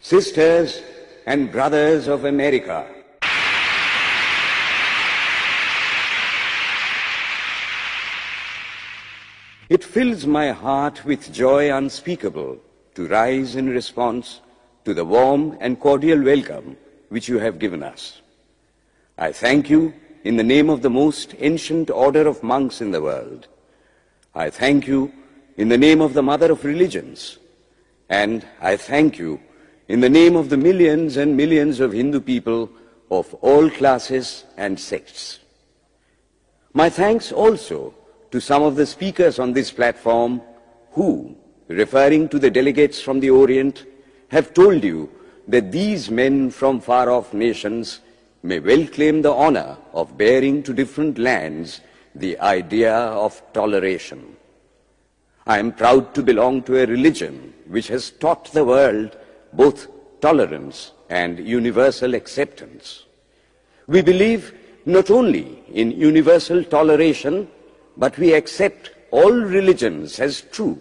sisters and brothers of America. It fills my heart with joy unspeakable to rise in response to the warm and cordial welcome which you have given us. I thank you in the name of the most ancient order of monks in the world. I thank you in the name of the mother of religions. And I thank you in the name of the millions and millions of Hindu people of all classes and sects. My thanks also to some of the speakers on this platform who, referring to the delegates from the Orient, have told you that these men from far-off nations may well claim the honor of bearing to different lands the idea of toleration. I am proud to belong to a religion which has taught the world both tolerance and universal acceptance. We believe not only in universal toleration, but we accept all religions as true.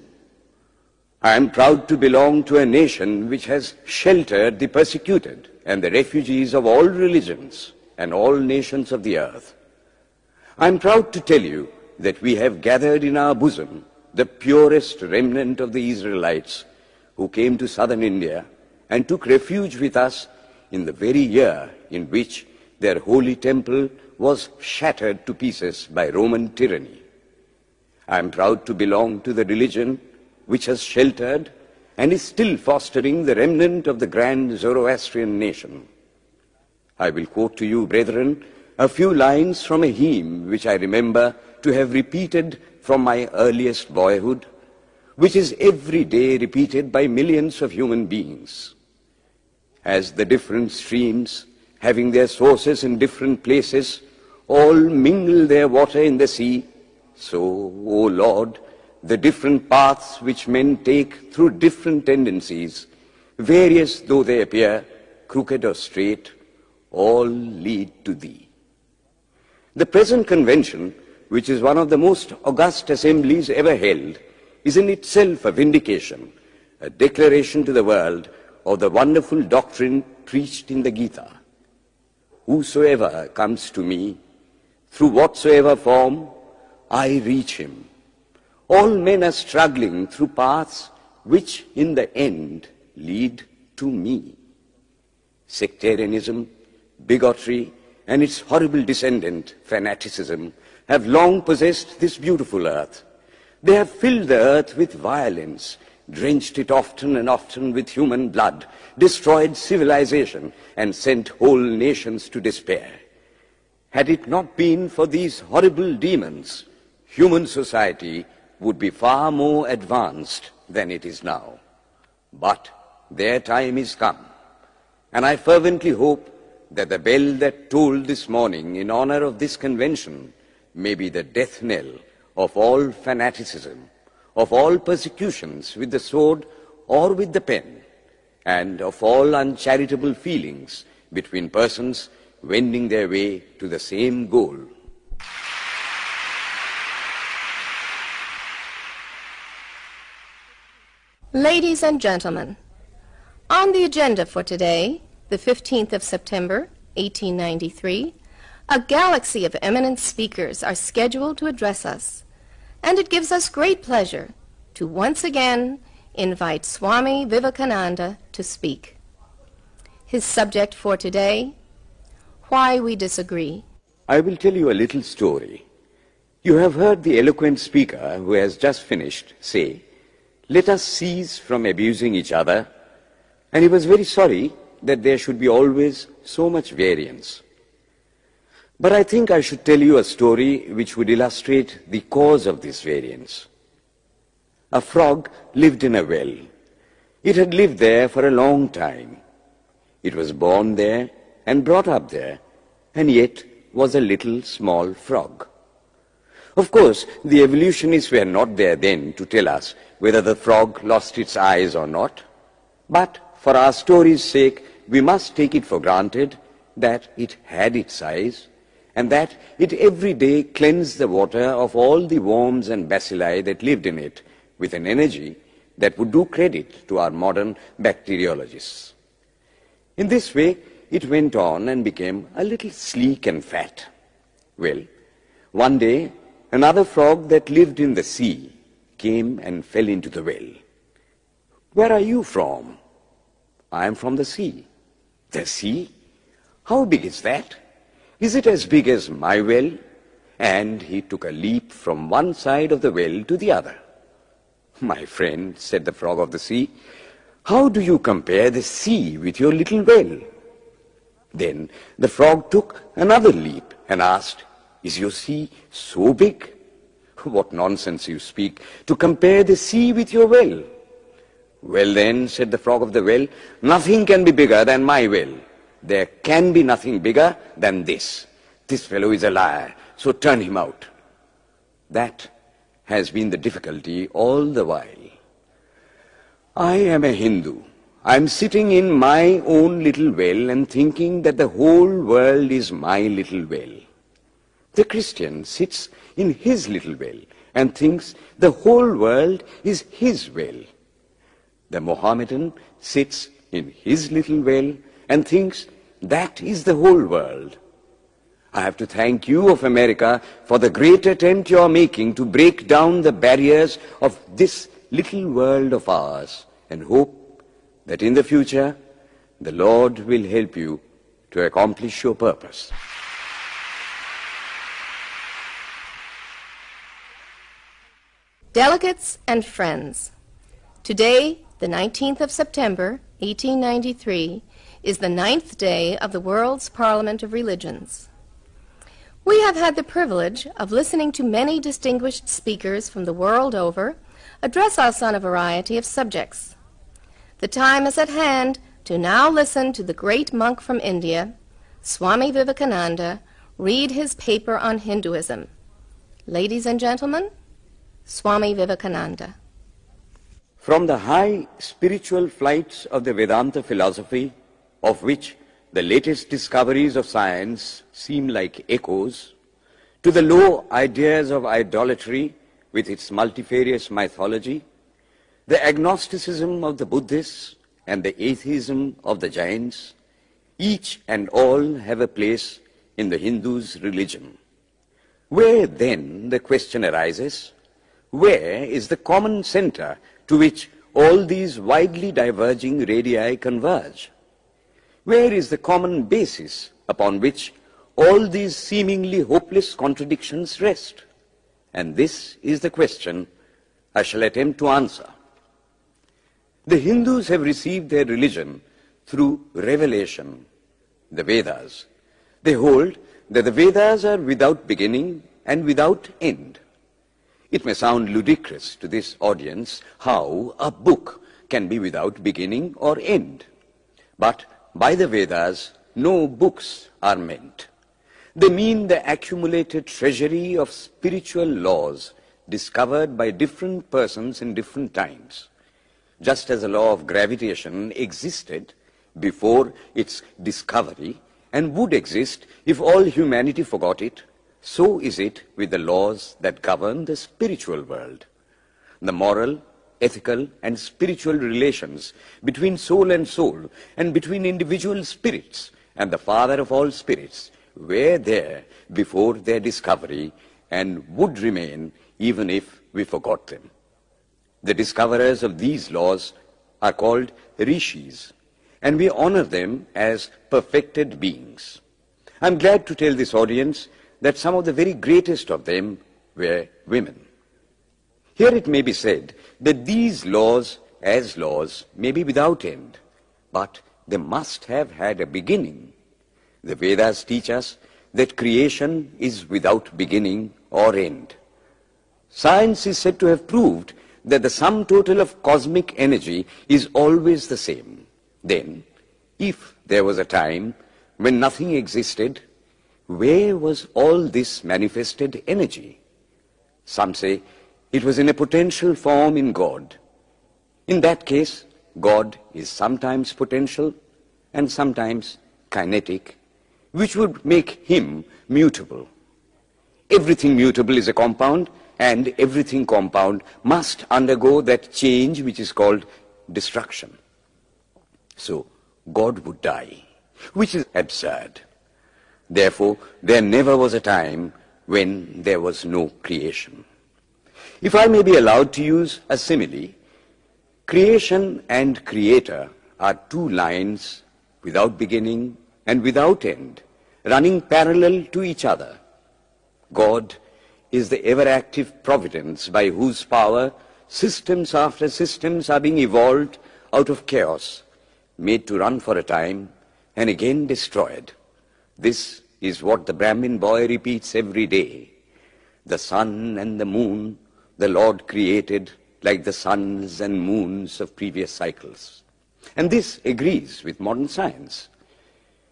I am proud to belong to a nation which has sheltered the persecuted and the refugees of all religions and all nations of the earth. I am proud to tell you that we have gathered in our bosom the purest remnant of the Israelites who came to southern India and took refuge with us in the very year in which their holy temple was shattered to pieces by Roman tyranny. I am proud to belong to the religion which has sheltered and is still fostering the remnant of the grand Zoroastrian nation. I will quote to you, brethren, a few lines from a hymn which I remember to have repeated from my earliest boyhood, which is every day repeated by millions of human beings. As the different streams, having their sources in different places, all mingle their water in the sea, so, O Lord, the different paths which men take through different tendencies, various though they appear, crooked or straight, all lead to thee. The present convention, which is one of the most august assemblies ever held, is in itself a vindication, a declaration to the world of the wonderful doctrine preached in the Gita. Whosoever comes to me, through whatsoever form, I reach him. All men are struggling through paths which in the end lead to me. Sectarianism, bigotry, and its horrible descendant, fanaticism, have long possessed this beautiful earth. They have filled the earth with violence, drenched it often and often with human blood, destroyed civilization, and sent whole nations to despair. Had it not been for these horrible demons, human society would be far more advanced than it is now. But their time is come, and I fervently hope that the bell that tolled this morning in honor of this convention may be the death knell of all fanaticism, of all persecutions with the sword or with the pen, and of all uncharitable feelings between persons wending their way to the same goal. Ladies and gentlemen, on the agenda for today, the 15th of September, 1893, a galaxy of eminent speakers are scheduled to address us, and it gives us great pleasure to once again invite Swami Vivekananda to speak. His subject for today, Why We Disagree. I will tell you a little story. You have heard the eloquent speaker who has just finished say, let us cease from abusing each other. And he was very sorry that there should be always so much variance. But I think I should tell you a story which would illustrate the cause of this variance. A frog lived in a well. It had lived there for a long time. It was born there and brought up there, and yet was a little small frog. Of course, the evolutionists were not there then to tell us whether the frog lost its eyes or not. But for our story's sake, we must take it for granted that it had its eyes and that it every day cleansed the water of all the worms and bacilli that lived in it with an energy that would do credit to our modern bacteriologists. In this way, it went on and became a little sleek and fat. Well, one day, another frog that lived in the sea came and fell into the well. Where are you from? I am from the sea. The sea? How big is that? Is it as big as my well? And he took a leap from one side of the well to the other. My friend, said the frog of the sea, how do you compare the sea with your little well? Then the frog took another leap and asked, Is your sea so big? What nonsense you speak, to compare the sea with your well. Well then, said the frog of the well, nothing can be bigger than my well. There can be nothing bigger than this. This fellow is a liar, so turn him out. That has been the difficulty all the while. I am a Hindu. I am sitting in my own little well and thinking that the whole world is my little well. The Christian sits in his little well and thinks the whole world is his well. The Mohammedan sits in his little well and thinks that is the whole world. I have to thank you of America for the great attempt you are making to break down the barriers of this little world of ours and hope that in the future the Lord will help you to accomplish your purpose. Delegates and friends, today, the 19th of September, 1893, is the ninth day of the World's Parliament of Religions. We have had the privilege of listening to many distinguished speakers from the world over address us on a variety of subjects. The time is at hand to now listen to the great monk from India, Swami Vivekananda, read his paper on Hinduism. Ladies and gentlemen, Swami Vivekananda. From the high spiritual flights of the Vedanta philosophy, of which the latest discoveries of science seem like echoes, to the low ideas of idolatry with its multifarious mythology, the agnosticism of the Buddhists and the atheism of the Jains, each and all have a place in the Hindu's religion. Where then the question arises, where is the common center to which all these widely diverging radii converge? Where is the common basis upon which all these seemingly hopeless contradictions rest? And this is the question I shall attempt to answer. The Hindus have received their religion through revelation, the Vedas. They hold that the Vedas are without beginning and without end. It may sound ludicrous to this audience how a book can be without beginning or end. But by the Vedas, no books are meant. They mean the accumulated treasury of spiritual laws discovered by different persons in different times. Just as the law of gravitation existed before its discovery and would exist if all humanity forgot it, so is it with the laws that govern the spiritual world. The moral, ethical, and spiritual relations between soul and soul and between individual spirits and the Father of all spirits were there before their discovery and would remain even if we forgot them. The discoverers of these laws are called rishis, and we honor them as perfected beings. I'm glad to tell this audience that some of the very greatest of them were women. Here it may be said that these laws, as laws, may be without end, but they must have had a beginning. The Vedas teach us that creation is without beginning or end. Science is said to have proved that the sum total of cosmic energy is always the same. Then, if there was a time when nothing existed, where was all this manifested energy? Some say it was in a potential form in God. In that case, God is sometimes potential and sometimes kinetic, which would make him mutable. Everything mutable is a compound, and everything compound must undergo that change which is called destruction. So, God would die, which is absurd. Therefore, there never was a time when there was no creation. If I may be allowed to use a simile, creation and creator are two lines without beginning and without end, running parallel to each other. God is the ever-active providence by whose power systems after systems are being evolved out of chaos, made to run for a time and again destroyed. This is what the Brahmin boy repeats every day. The sun and the moon the Lord created like the suns and moons of previous cycles. And this agrees with modern science.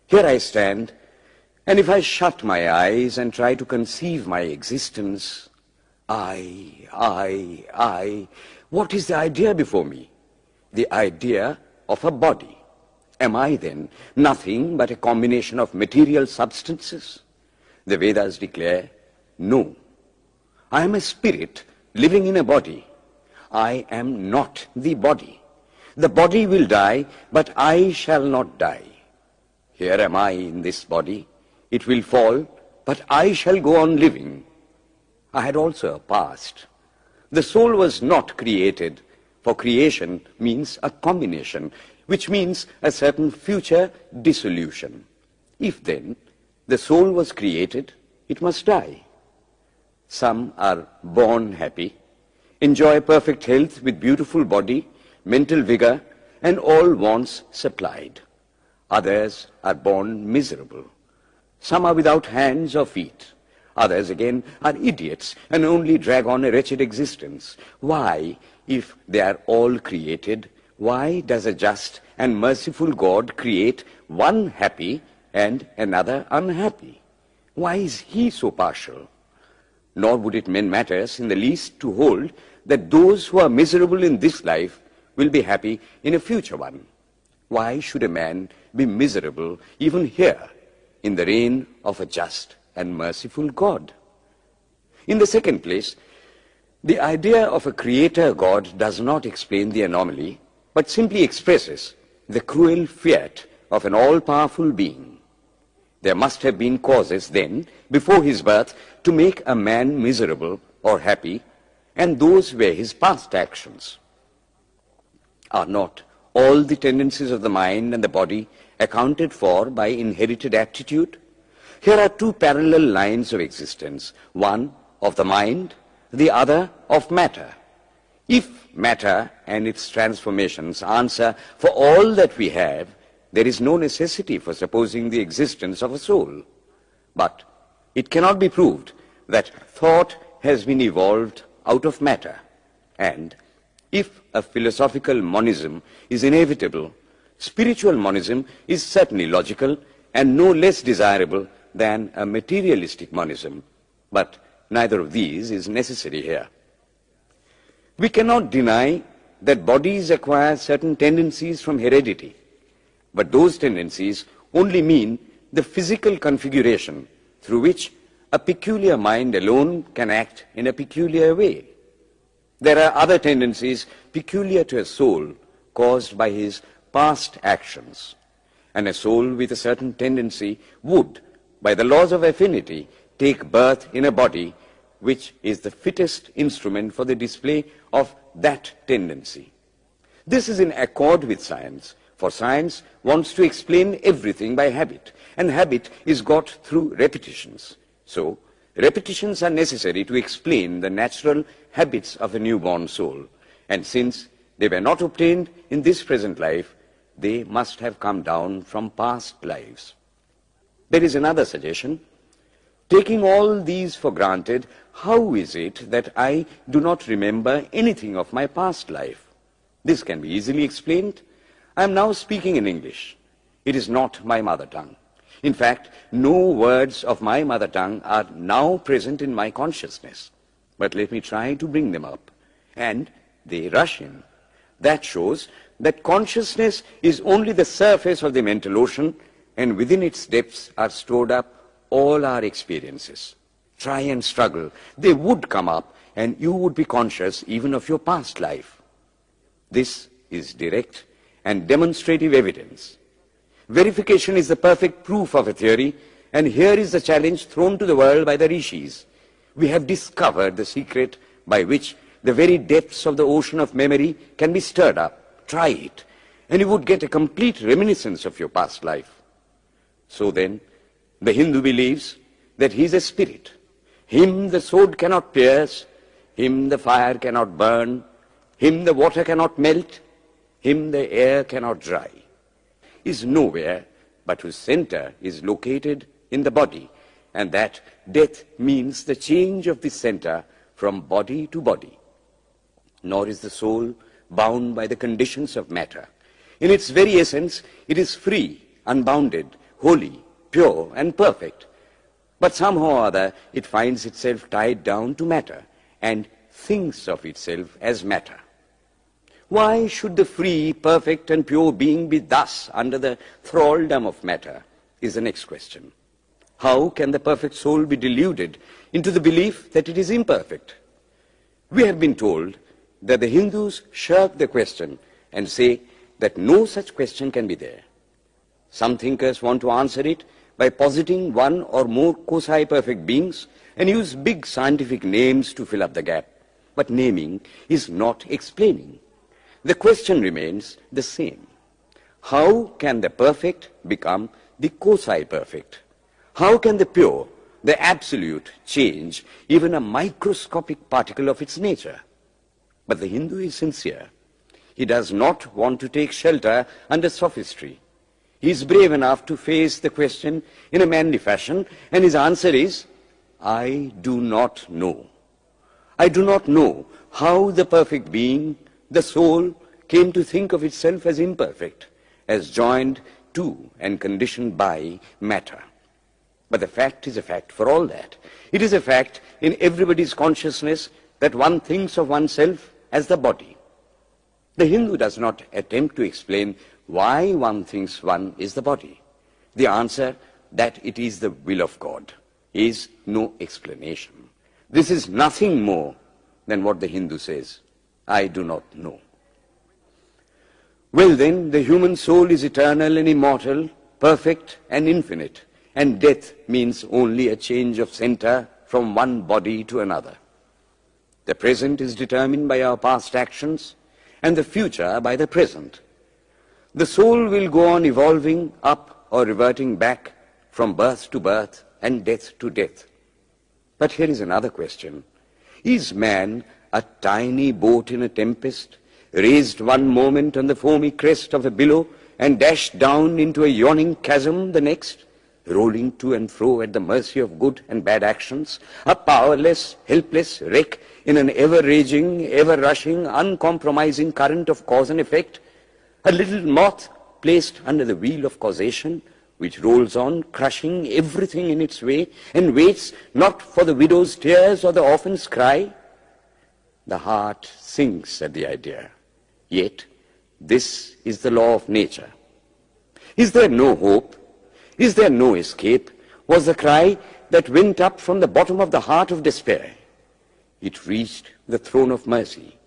Here I stand, and if I shut my eyes and try to conceive my existence, I, I, I, what is the idea before me? The idea of a body. Am I then nothing but a combination of material substances? The Vedas declare, no. I am a spirit living in a body. I am not the body. The body will die, but I shall not die. Here am I in this body. It will fall, but I shall go on living. I had also a past. The soul was not created, for creation means a combination, which means a certain future dissolution. If then the soul was created, it must die. Some are born happy, enjoy perfect health with beautiful body, mental vigor, and all wants supplied. Others are born miserable. Some are without hands or feet. Others again are idiots and only drag on a wretched existence. Why, if they are all created, why does a just and merciful God create one happy and another unhappy? Why is he so partial? Nor would it mend matters in the least to hold that those who are miserable in this life will be happy in a future one. Why should a man be miserable even here in the reign of a just and merciful God? In the second place, the idea of a creator God does not explain the anomaly, but simply expresses the cruel fiat of an all-powerful being. There must have been causes then, before his birth, to make a man miserable or happy, and those were his past actions. Are not all the tendencies of the mind and the body accounted for by inherited aptitude? Here are two parallel lines of existence, one of the mind, the other of matter. If matter and its transformations answer for all that we have, there is no necessity for supposing the existence of a soul. But it cannot be proved that thought has been evolved out of matter. And if a philosophical monism is inevitable, spiritual monism is certainly logical and no less desirable than a materialistic monism. But neither of these is necessary here. We cannot deny that bodies acquire certain tendencies from heredity. But those tendencies only mean the physical configuration through which a peculiar mind alone can act in a peculiar way. There are other tendencies peculiar to a soul caused by his past actions. And a soul with a certain tendency would, by the laws of affinity, take birth in a body which is the fittest instrument for the display of that tendency. This is in accord with science, for science wants to explain everything by habit, and habit is got through repetitions. So, repetitions are necessary to explain the natural habits of a newborn soul. And since they were not obtained in this present life, they must have come down from past lives. There is another suggestion. Taking all these for granted, how is it that I do not remember anything of my past life? This can be easily explained I am now speaking in English. It is not my mother tongue. In fact, no words of my mother tongue are now present in my consciousness. But let me try to bring them up. And they rush in. That shows that consciousness is only the surface of the mental ocean, and within its depths are stored up all our experiences. Try and struggle. They would come up, and you would be conscious even of your past life. This is direct and demonstrative evidence Verification is the perfect proof of a theory, and here is the challenge thrown to the world by the rishis. We have discovered the secret by which the very depths of the ocean of memory can be stirred up. Try it, and you would get a complete reminiscence of your past life. So then, the Hindu believes that he is a spirit. Him the sword cannot pierce, him the fire cannot burn, him the water cannot melt, him the air cannot dry. Is nowhere but whose center is located in the body, and that death means the change of this center from body to body. Nor is the soul bound by the conditions of matter. In its very essence, it is free, unbounded, holy, pure, and perfect. But somehow or other, it finds itself tied down to matter and thinks of itself as matter. Why should the free, perfect, and pure being be thus under the thraldom of matter? Is the next question. How can the perfect soul be deluded into the belief that it is imperfect? We have been told that the Hindus shirk the question and say that no such question can be there. Some thinkers want to answer it by positing one or more quasi-perfect beings and use big scientific names to fill up the gap. But naming is not explaining. The question remains the same. How can the perfect become the quasi-perfect? How can the pure, the absolute, change even a microscopic particle of its nature? But the Hindu is sincere. He does not want to take shelter under sophistry. He is brave enough to face the question in a manly fashion, and his answer is, I do not know. I do not know how the perfect being, the soul, came to think of itself as imperfect, as joined to and conditioned by matter. But the fact is a fact for all that. It is a fact in everybody's consciousness that one thinks of oneself as the body. The Hindu does not attempt to explain why one thinks one is the body. The answer that it is the will of God is no explanation. This is nothing more than what the Hindu says. I do not know. Well then, the human soul is eternal and immortal, perfect and infinite, and death means only a change of center from one body to another. The present is determined by our past actions, and the future by the present. The soul will go on evolving up or reverting back from birth to birth and death to death. But here is another question. Is man a tiny boat in a tempest, raised one moment on the foamy crest of a billow and dashed down into a yawning chasm the next, rolling to and fro at the mercy of good and bad actions, a powerless, helpless wreck in an ever-raging, ever-rushing, uncompromising current of cause and effect, a little moth placed under the wheel of causation, which rolls on, crushing everything in its way, and waits not for the widow's tears or the orphan's cry. The heart sinks at the idea. Yet, this is the law of nature. Is there no hope? Is there no escape? Was the cry that went up from the bottom of the heart of despair. It reached the throne of mercy,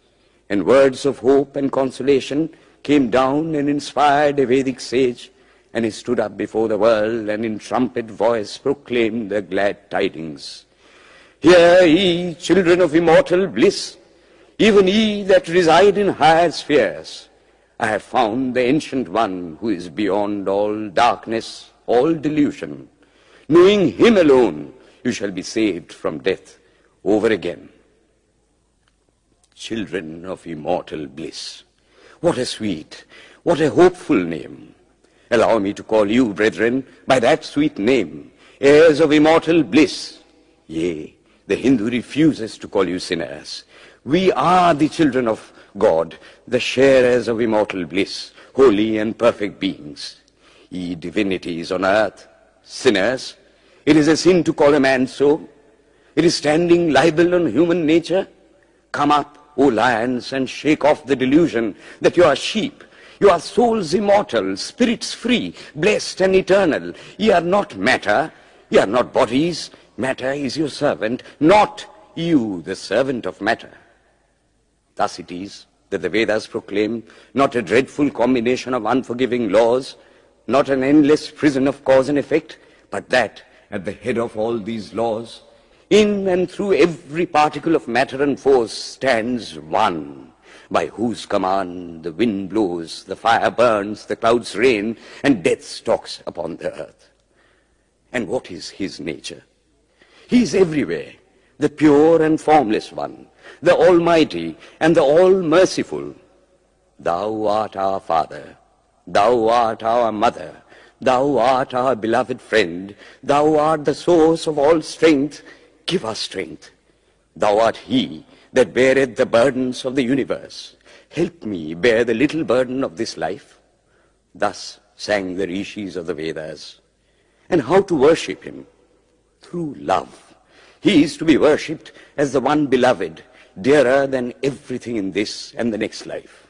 and words of hope and consolation came down and inspired a Vedic sage, and he stood up before the world and in trumpet voice proclaimed the glad tidings. Hear ye, children of immortal bliss, even ye that reside in higher spheres. I have found the ancient one who is beyond all darkness, all delusion. Knowing him alone, you shall be saved from death over again. Children of immortal bliss. What a sweet, what a hopeful name. Allow me to call you, brethren, by that sweet name, heirs of immortal bliss. Yea, the Hindu refuses to call you sinners. We are the children of God, the sharers of immortal bliss, holy and perfect beings. Ye divinities on earth, sinners, it is a sin to call a man so. It is standing libel on human nature. Come up, O lions, and shake off the delusion that you are sheep. You are souls immortal, spirits free, blessed and eternal. Ye are not matter, ye are not bodies. Matter is your servant, not you the servant of matter. Thus it is that the Vedas proclaim not a dreadful combination of unforgiving laws, not an endless prison of cause and effect, but that at the head of all these laws, in and through every particle of matter and force stands one, by whose command the wind blows, the fire burns, the clouds rain, and death stalks upon the earth. And what is his nature? He is everywhere, the pure and formless one, the almighty and the all-merciful. Thou art our Father, thou art our Mother, thou art our beloved friend, thou art the source of all strength, give us strength. Thou art he that beareth the burdens of the universe. Help me bear the little burden of this life. Thus sang the rishis of the Vedas. And how to worship him? Through love. He is to be worshipped as the one beloved, dearer than everything in this and the next life.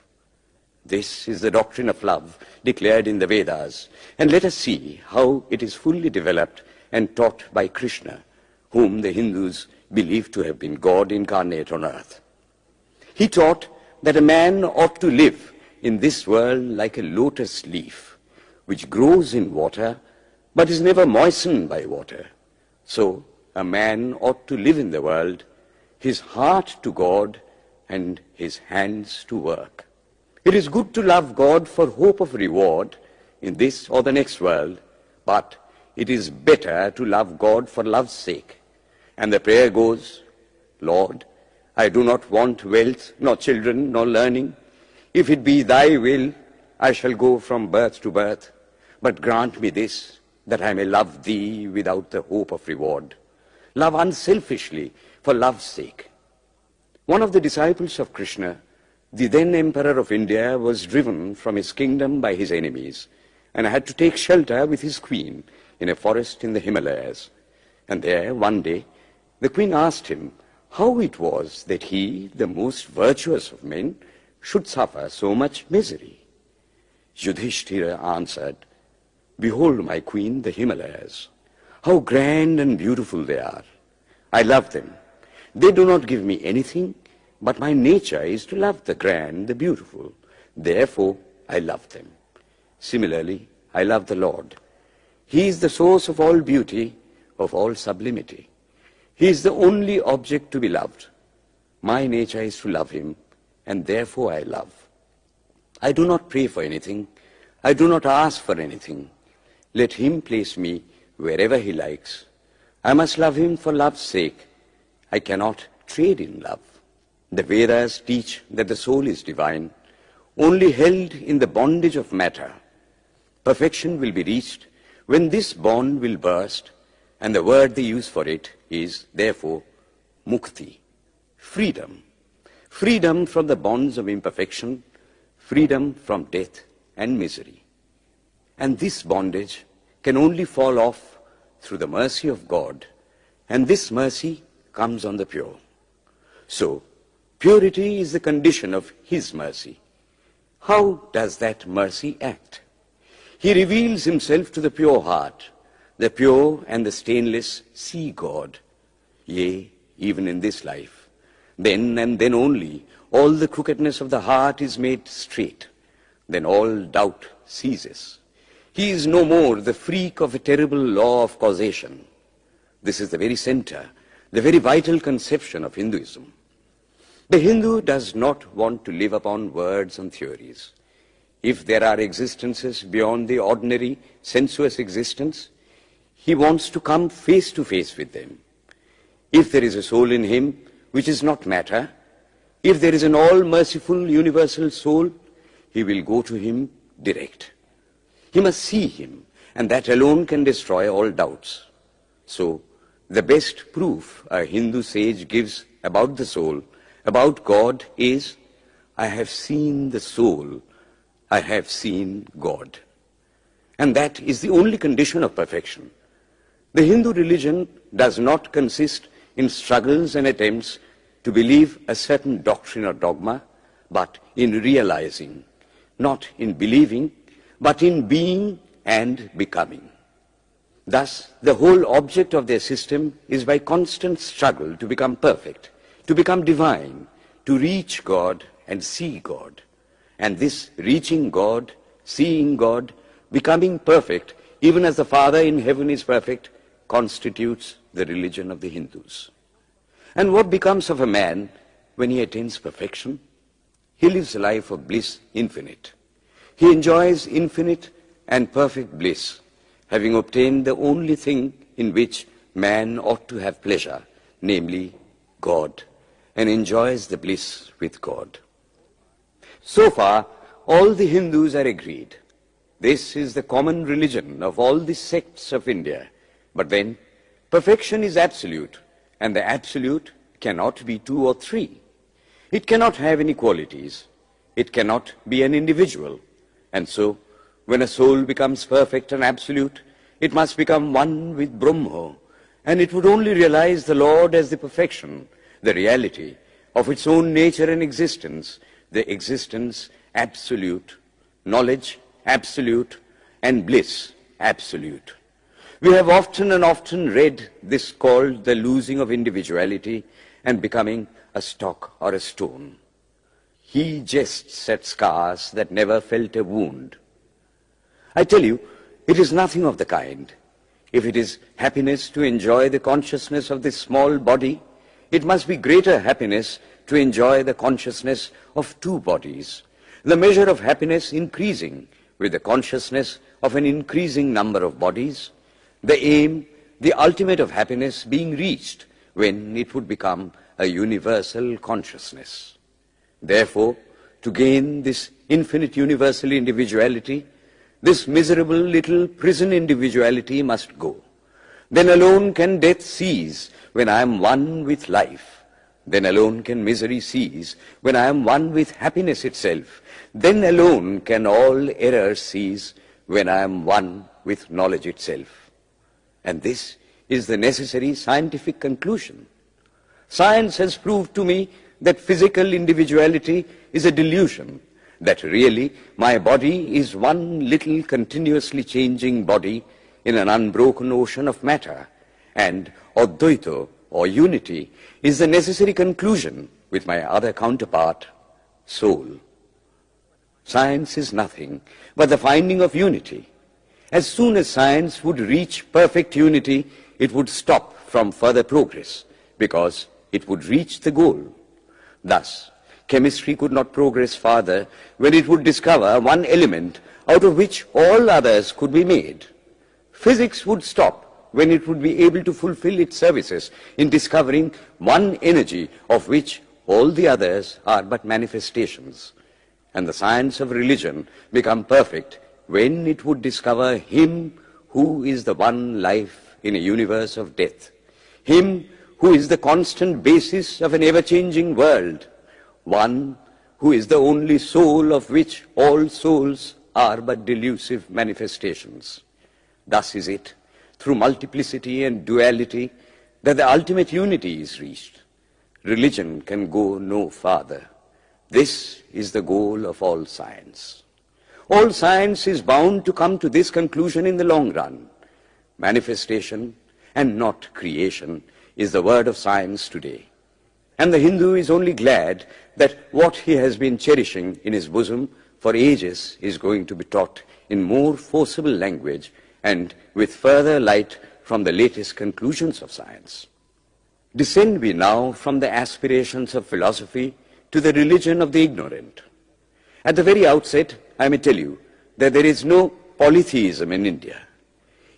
This is the doctrine of love declared in the Vedas, and let us see how it is fully developed and taught by Krishna, whom the Hindus believe to have been God incarnate on earth. He taught that a man ought to live in this world like a lotus leaf, which grows in water, but is never moistened by water. So a man ought to live in the world, his heart to God and his hands to work. It is good to love God for hope of reward in this or the next world, but it is better to love God for love's sake. And the prayer goes, Lord, I do not want wealth, nor children, nor learning. If it be thy will, I shall go from birth to birth. But grant me this, that I may love thee without the hope of reward. Love unselfishly, for love's sake. One of the disciples of Krishna, the then emperor of India, was driven from his kingdom by his enemies and had to take shelter with his queen in a forest in the Himalayas. And there, one day, the queen asked him how it was that he, the most virtuous of men, should suffer so much misery. Yudhishthira answered, Behold, my queen, the Himalayas. How grand and beautiful they are. I love them. They do not give me anything, but my nature is to love the grand, the beautiful. Therefore, I love them. Similarly, I love the Lord. He is the source of all beauty, of all sublimity. He is the only object to be loved. My nature is to love him, and therefore I love. I do not pray for anything. I do not ask for anything. Let him place me wherever he likes. I must love him for love's sake. I cannot trade in love. The Vedas teach that the soul is divine, only held in the bondage of matter. Perfection will be reached when this bond will burst, and the word they use for it is therefore mukti, freedom. Freedom from the bonds of imperfection, freedom from death and misery. And this bondage can only fall off through the mercy of God, and this mercy comes on the pure. So, purity is the condition of His mercy. How does that mercy act? He reveals Himself to the pure heart. The pure and the stainless see God. Yea, even in this life. Then and then only all the crookedness of the heart is made straight. Then all doubt ceases. He is no more the freak of a terrible law of causation. This is the very center, the very vital conception of Hinduism. The Hindu does not want to live upon words and theories. If there are existences beyond the ordinary sensuous existence, he wants to come face to face with them. If there is a soul in him which is not matter, if there is an all-merciful universal soul, he will go to him direct. He must see him, and that alone can destroy all doubts. So, the best proof a Hindu sage gives about the soul, about God, is, I have seen the soul, I have seen God. And that is the only condition of perfection. The Hindu religion does not consist in struggles and attempts to believe a certain doctrine or dogma, but in realizing, not in believing, but in being and becoming. Thus, the whole object of their system is by constant struggle to become perfect, to become divine, to reach God and see God. And this reaching God, seeing God, becoming perfect, even as the Father in heaven is perfect, constitutes the religion of the Hindus. And what becomes of a man when he attains perfection? He lives a life of bliss infinite. He enjoys infinite and perfect bliss, having obtained the only thing in which man ought to have pleasure, namely God, and enjoys the bliss with God. So far, all the Hindus are agreed. This is the common religion of all the sects of India. But then, perfection is absolute, and the absolute cannot be two or three. It cannot have any qualities. It cannot be an individual. And so, when a soul becomes perfect and absolute, it must become one with Brahman, and it would only realize the Lord as the perfection, the reality of its own nature and existence, the existence absolute, knowledge absolute, and bliss absolute. We have often and often read this called the losing of individuality and becoming a stock or a stone. He jests at scars that never felt a wound. I tell you, it is nothing of the kind. If it is happiness to enjoy the consciousness of this small body, it must be greater happiness to enjoy the consciousness of two bodies, the measure of happiness increasing with the consciousness of an increasing number of bodies, the aim, the ultimate of happiness being reached when it would become a universal consciousness. Therefore, to gain this infinite universal individuality, this miserable little prison individuality must go. Then alone can death cease when I am one with life. Then alone can misery cease when I am one with happiness itself. Then alone can all error cease when I am one with knowledge itself. And this is the necessary scientific conclusion. Science has proved to me that physical individuality is a delusion, that really my body is one little continuously changing body in an unbroken ocean of matter, and Advaita, or unity, is the necessary conclusion with my other counterpart, soul. Science is nothing but the finding of unity. As soon as science would reach perfect unity, it would stop from further progress because it would reach the goal. Thus, chemistry could not progress farther when it would discover one element out of which all others could be made. Physics would stop when it would be able to fulfill its services in discovering one energy of which all the others are but manifestations. And the science of religion become perfect when it would discover him who is the one life in a universe of death. Him who is the constant basis of an ever-changing world, one who is the only soul of which all souls are but delusive manifestations. Thus is it, through multiplicity and duality, that the ultimate unity is reached. Religion can go no farther. This is the goal of all science. All science is bound to come to this conclusion in the long run. Manifestation and not creation is the word of science today. And the Hindu is only glad that what he has been cherishing in his bosom for ages is going to be taught in more forcible language and with further light from the latest conclusions of science. Descend we now from the aspirations of philosophy to the religion of the ignorant. At the very outset, I may tell you that there is no polytheism in India.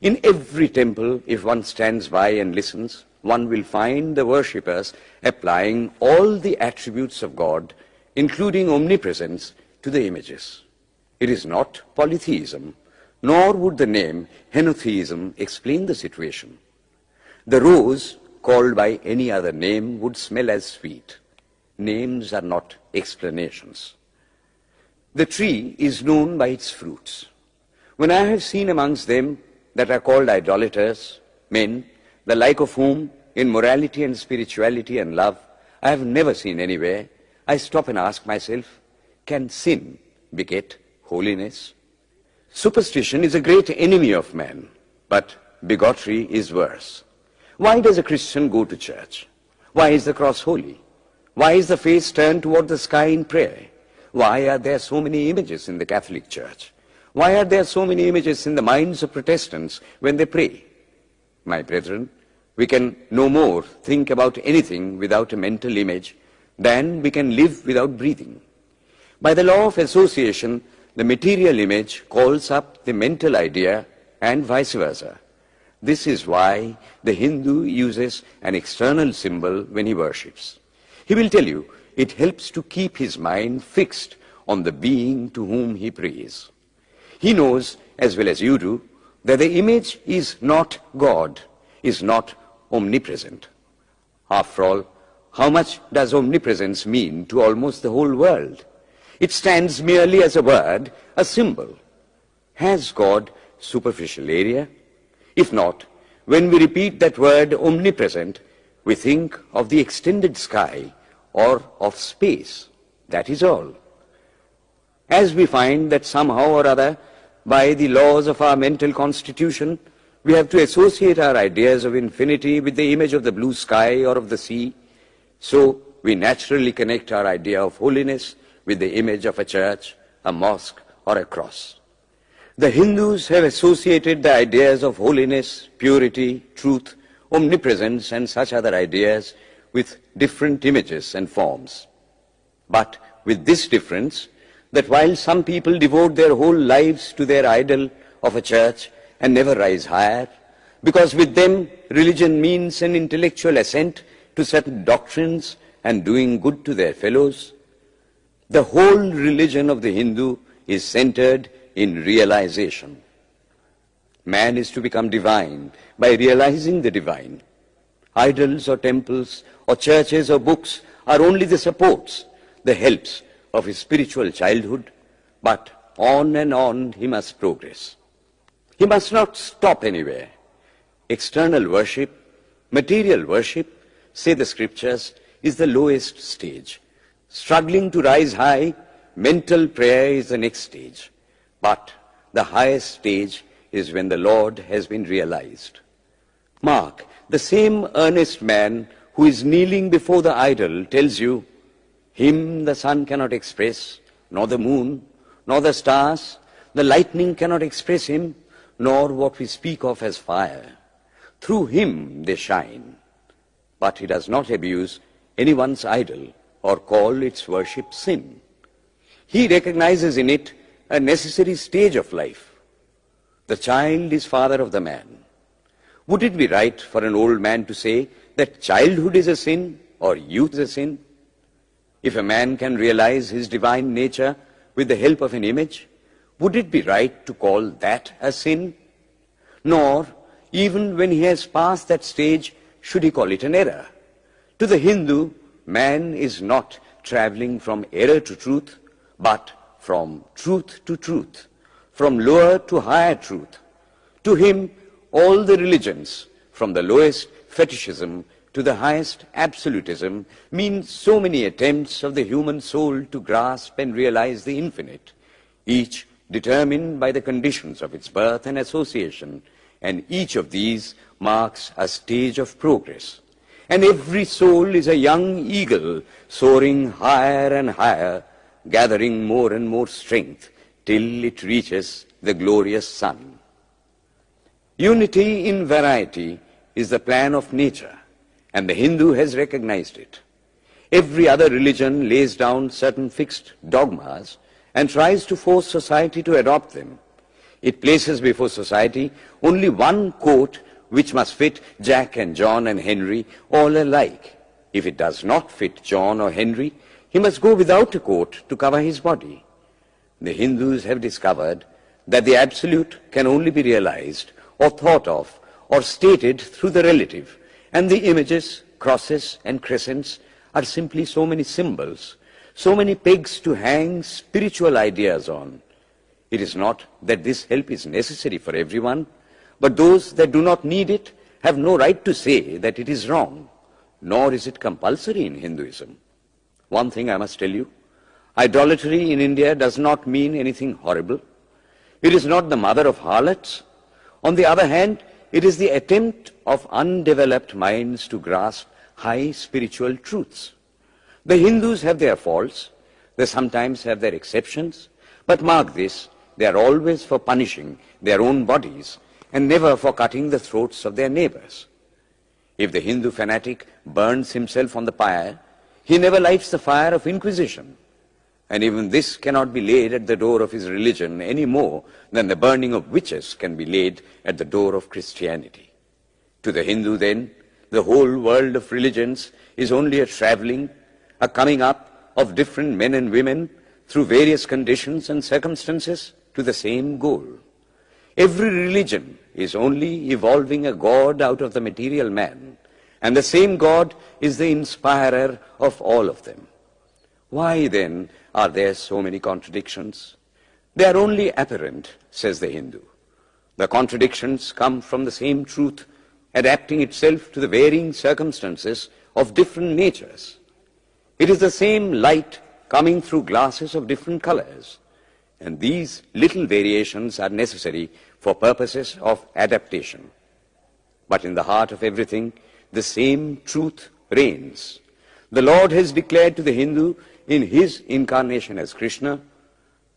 In every temple, if one stands by and listens, one will find the worshippers applying all the attributes of God, including omnipresence, to the images. It is not polytheism, nor would the name henotheism explain the situation. The rose, called by any other name, would smell as sweet. Names are not explanations. The tree is known by its fruits. When I have seen amongst them that are called idolaters, men, the like of whom in morality and spirituality and love I have never seen anywhere, I stop and ask myself, can sin beget holiness? Superstition is a great enemy of man, but bigotry is worse. Why does a Christian go to church? Why is the cross holy? Why is the face turned toward the sky in prayer? Why are there so many images in the Catholic Church? Why are there so many images in the minds of Protestants when they pray? My brethren, we can no more think about anything without a mental image than we can live without breathing. By the law of association, the material image calls up the mental idea and vice versa. This is why the Hindu uses an external symbol when he worships. He will tell you it helps to keep his mind fixed on the being to whom he prays. He knows, as well as you do, that the image is not God, is not omnipresent. After all, how much does omnipresence mean to almost the whole world? It stands merely as a word, a symbol. Has God superficial area? If not, when we repeat that word omnipresent, we think of the extended sky or of space. That is all. As we find that somehow or other, by the laws of our mental constitution, we have to associate our ideas of infinity with the image of the blue sky or of the sea, so we naturally connect our idea of holiness with the image of a church, a mosque, or a cross. The Hindus have associated the ideas of holiness, purity, truth, omnipresence, and such other ideas with different images and forms. But with this difference, that while some people devote their whole lives to their idol of a church and never rise higher, because with them religion means an intellectual assent to certain doctrines and doing good to their fellows, the whole religion of the Hindu is centered in realization. Man is to become divine by realizing the divine. Idols or temples or churches or books are only the supports, the helps of his spiritual childhood, but on and on he must progress. He must not stop anywhere. External worship, material worship, say the scriptures, is the lowest stage. Struggling to rise high, mental prayer is the next stage. But the highest stage is when the Lord has been realized. Mark, the same earnest man who is kneeling before the idol tells you, him the sun cannot express, nor the moon, nor the stars, the lightning cannot express him, nor what we speak of as fire. Through him they shine. But he does not abuse anyone's idol or call its worship sin. He recognizes in it a necessary stage of life. The child is father of the man. Would it be right for an old man to say that childhood is a sin or youth is a sin? If a man can realize his divine nature with the help of an image, would it be right to call that a sin? Nor, even when he has passed that stage, should he call it an error. To the Hindu, man is not traveling from error to truth, but from truth to truth, from lower to higher truth. To him, all the religions, from the lowest fetishism to the highest absolutism, mean so many attempts of the human soul to grasp and realize the infinite, each determined by the conditions of its birth and association, and each of these marks a stage of progress. And every soul is a young eagle soaring higher and higher, gathering more and more strength till it reaches the glorious sun. Unity in variety is the plan of nature, and the Hindu has recognized it. Every other religion lays down certain fixed dogmas and tries to force society to adopt them. It places before society only one coat which must fit Jack and John and Henry all alike. If it does not fit John or Henry, he must go without a coat to cover his body. The Hindus have discovered that the absolute can only be realized or thought of or stated through the relative, and the images, crosses and crescents are simply so many symbols, so many pegs to hang spiritual ideas on. It is not that this help is necessary for everyone, but those that do not need it have no right to say that it is wrong, nor is it compulsory in Hinduism. One thing I must tell you, idolatry in India does not mean anything horrible. It is not the mother of harlots. On the other hand, it is the attempt of undeveloped minds to grasp high spiritual truths. The Hindus have their faults, they sometimes have their exceptions, but mark this, they are always for punishing their own bodies and never for cutting the throats of their neighbors. If the Hindu fanatic burns himself on the pyre, he never lights the fire of inquisition. And even this cannot be laid at the door of his religion any more than the burning of witches can be laid at the door of Christianity. To the Hindu, then, the whole world of religions is only a traveling, a coming up of different men and women through various conditions and circumstances to the same goal. Every religion is only evolving a God out of the material man, and the same God is the inspirer of all of them. Why then are there so many contradictions? They are only apparent, says the Hindu. The contradictions come from the same truth adapting itself to the varying circumstances of different natures. It is the same light coming through glasses of different colors. And these little variations are necessary for purposes of adaptation. But in the heart of everything, the same truth reigns. The Lord has declared to the Hindu in his incarnation as Krishna,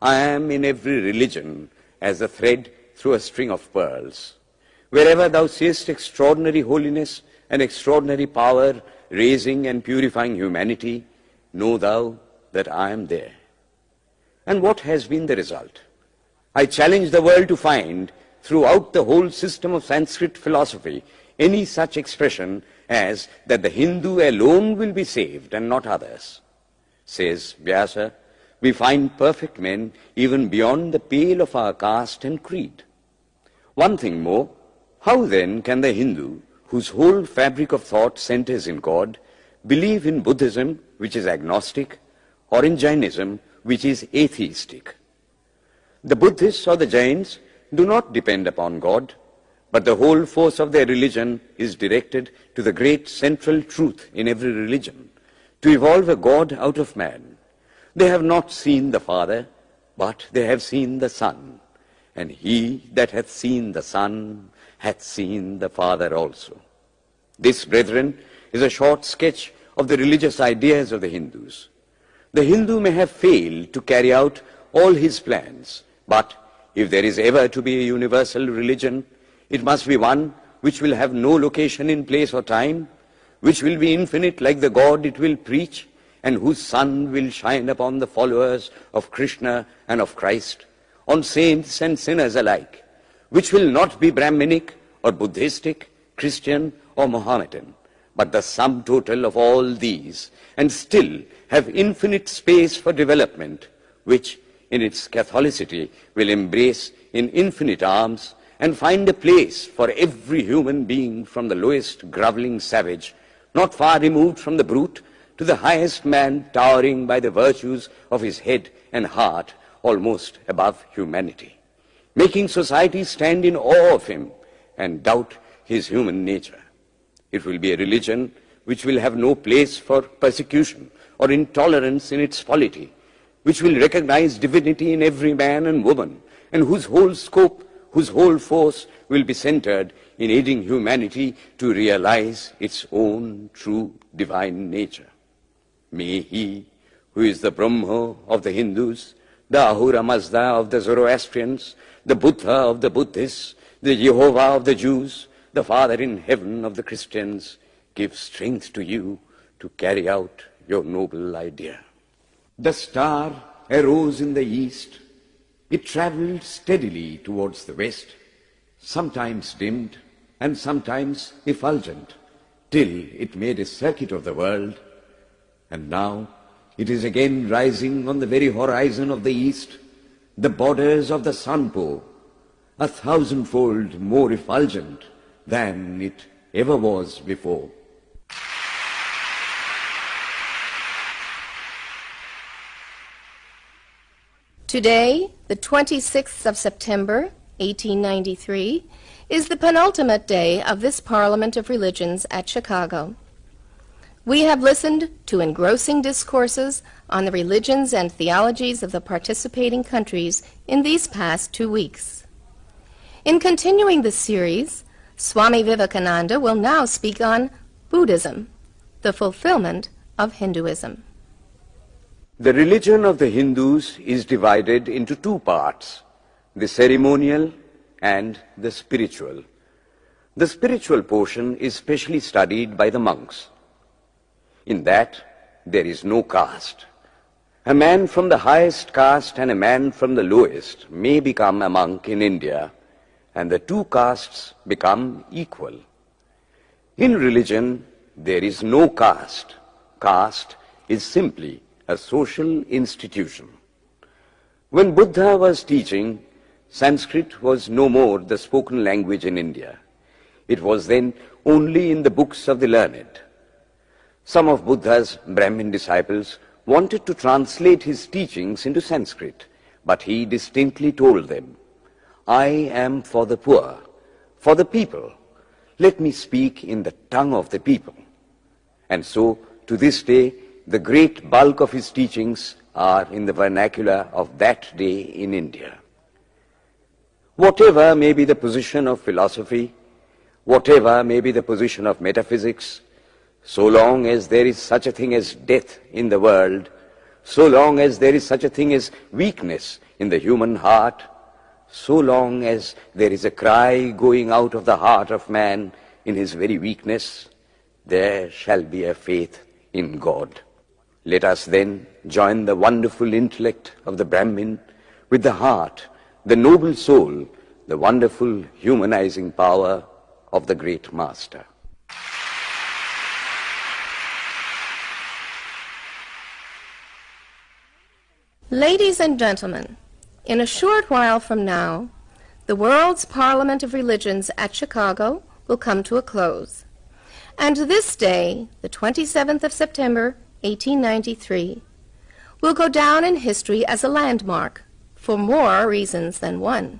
I am in every religion as a thread through a string of pearls. Wherever thou seest extraordinary holiness and extraordinary power raising and purifying humanity, know thou that I am there. And what has been the result? I challenge the world to find throughout the whole system of Sanskrit philosophy any such expression as that the Hindu alone will be saved and not others. Says Vyasa, we find perfect men even beyond the pale of our caste and creed. One thing more, how then can the Hindu, whose whole fabric of thought centers in God, believe in Buddhism, which is agnostic, or in Jainism, which is atheistic? The Buddhists or the Jains do not depend upon God, but the whole force of their religion is directed to the great central truth in every religion, to evolve a God out of man. They have not seen the Father, but they have seen the Son. And he that hath seen the Son hath seen the Father also. This, brethren, is a short sketch of the religious ideas of the Hindus. The Hindu may have failed to carry out all his plans, but if there is ever to be a universal religion, it must be one which will have no location in place or time, which will be infinite like the God it will preach, and whose sun will shine upon the followers of Krishna and of Christ, on saints and sinners alike, which will not be Brahminic or Buddhistic, Christian or Mohammedan, but the sum total of all these, and still have infinite space for development, which in its Catholicity will embrace in infinite arms and find a place for every human being from the lowest groveling savage, not far removed from the brute, to the highest man towering by the virtues of his head and heart almost above humanity, making society stand in awe of him and doubt his human nature. It will be a religion which will have no place for persecution or intolerance in its polity, which will recognize divinity in every man and woman, and whose whole scope, whose whole force will be centered in aiding humanity to realize its own true divine nature. May he, who is the Brahma of the Hindus, the Ahura Mazda of the Zoroastrians, the Buddha of the Buddhists, the Jehovah of the Jews, the Father in heaven of the Christians, give strength to you to carry out your noble idea. The star arose in the east. It traveled steadily towards the west, sometimes dimmed and sometimes effulgent, till it made a circuit of the world. And now it is again rising on the very horizon of the east, the borders of the Sanpo, a thousandfold more effulgent than it ever was before. Today, the 26th of September, 1893, is the penultimate day of this Parliament of Religions at Chicago. We have listened to engrossing discourses on the religions and theologies of the participating countries in these past two weeks. In continuing this series, Swami Vivekananda will now speak on Buddhism, the fulfillment of Hinduism. The religion of the Hindus is divided into two parts, the ceremonial and the spiritual. The spiritual portion is specially studied by the monks. In that, there is no caste. A man from the highest caste and a man from the lowest may become a monk in India, and the two castes become equal. In religion, there is no caste. Caste is simply a social institution. When Buddha was teaching, Sanskrit was no more the spoken language in India. It was then only in the books of the learned. Some of Buddha's Brahmin disciples wanted to translate his teachings into Sanskrit, but he distinctly told them, I am for the poor, for the people. Let me speak in the tongue of the people. And so, to this day, the great bulk of his teachings are in the vernacular of that day in India. Whatever may be the position of philosophy, whatever may be the position of metaphysics, so long as there is such a thing as death in the world, so long as there is such a thing as weakness in the human heart, so long as there is a cry going out of the heart of man in his very weakness, there shall be a faith in God. Let us then join the wonderful intellect of the Brahmin with the heart, the noble soul, the wonderful humanizing power of the great master. Ladies and gentlemen, in a short while from now, the World's Parliament of Religions at Chicago will come to a close. And this day, the 27th of September, 1893, will go down in history as a landmark for more reasons than one.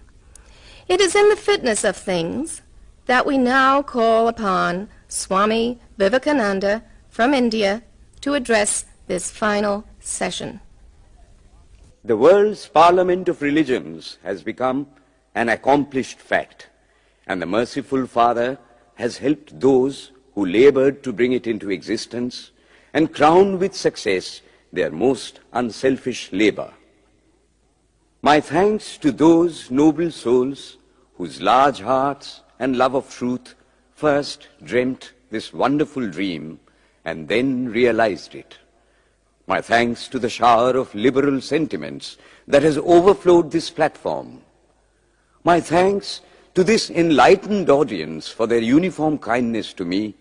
It is in the fitness of things that we now call upon Swami Vivekananda from India to address this final session. The world's parliament of religions has become an accomplished fact, and the merciful Father has helped those who labored to bring it into existence and crown with success their most unselfish labor. My thanks to those noble souls whose large hearts and love of truth first dreamt this wonderful dream and then realized it. My thanks to the shower of liberal sentiments that has overflowed this platform. My thanks to this enlightened audience for their uniform kindness to me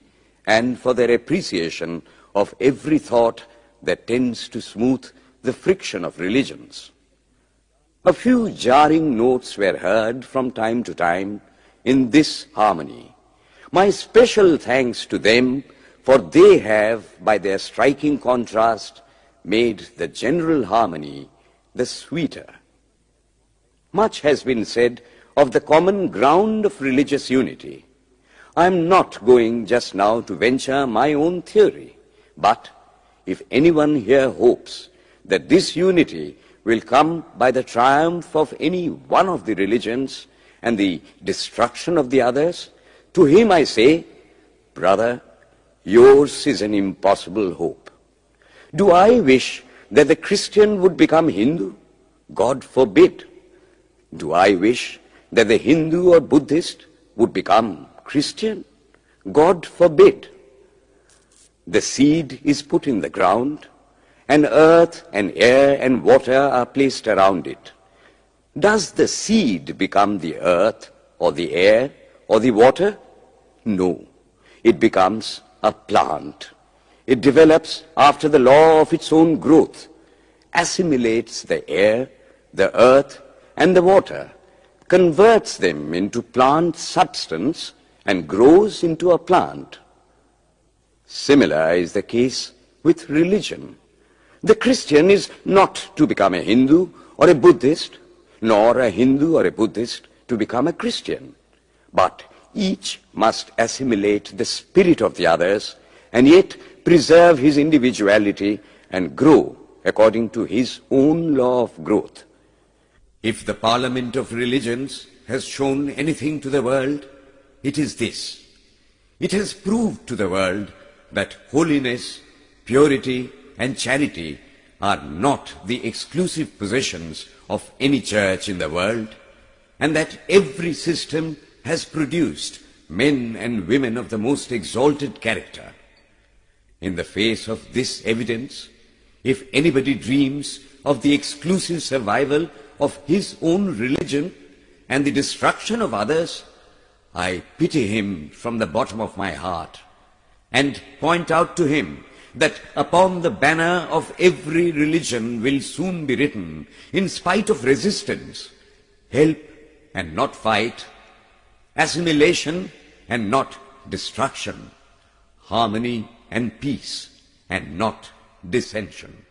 and for their appreciation of every thought that tends to smooth the friction of religions. A few jarring notes were heard from time to time in this harmony. My special thanks to them, for they have, by their striking contrast, made the general harmony the sweeter. Much has been said of the common ground of religious unity. I am not going just now to venture my own theory, but if anyone here hopes that this unity will come by the triumph of any one of the religions and the destruction of the others, to him I say, brother, yours is an impossible hope. Do I wish that the Christian would become Hindu? God forbid. Do I wish that the Hindu or Buddhist would become Christian? God forbid. The seed is put in the ground, and earth and air and water are placed around it. Does the seed become the earth or the air or the water? No. It becomes a plant. It develops after the law of its own growth, assimilates the air, the earth, and the water, converts them into plant substance, and grows into a plant. Similar is the case with religion. The Christian is not to become a Hindu or a Buddhist, nor a Hindu or a Buddhist to become a Christian, but each must assimilate the spirit of the others and yet preserve his individuality and grow according to his own law of growth. If the Parliament of Religions has shown anything to the world, it is this. It has proved to the world that holiness, purity and charity are not the exclusive possessions of any church in the world, and that every system has produced men and women of the most exalted character. In the face of this evidence, if anybody dreams of the exclusive survival of his own religion and the destruction of others, I pity him from the bottom of my heart and point out to him that upon the banner of every religion will soon be written, in spite of resistance, help and not fight, assimilation and not destruction, harmony and peace and not dissension.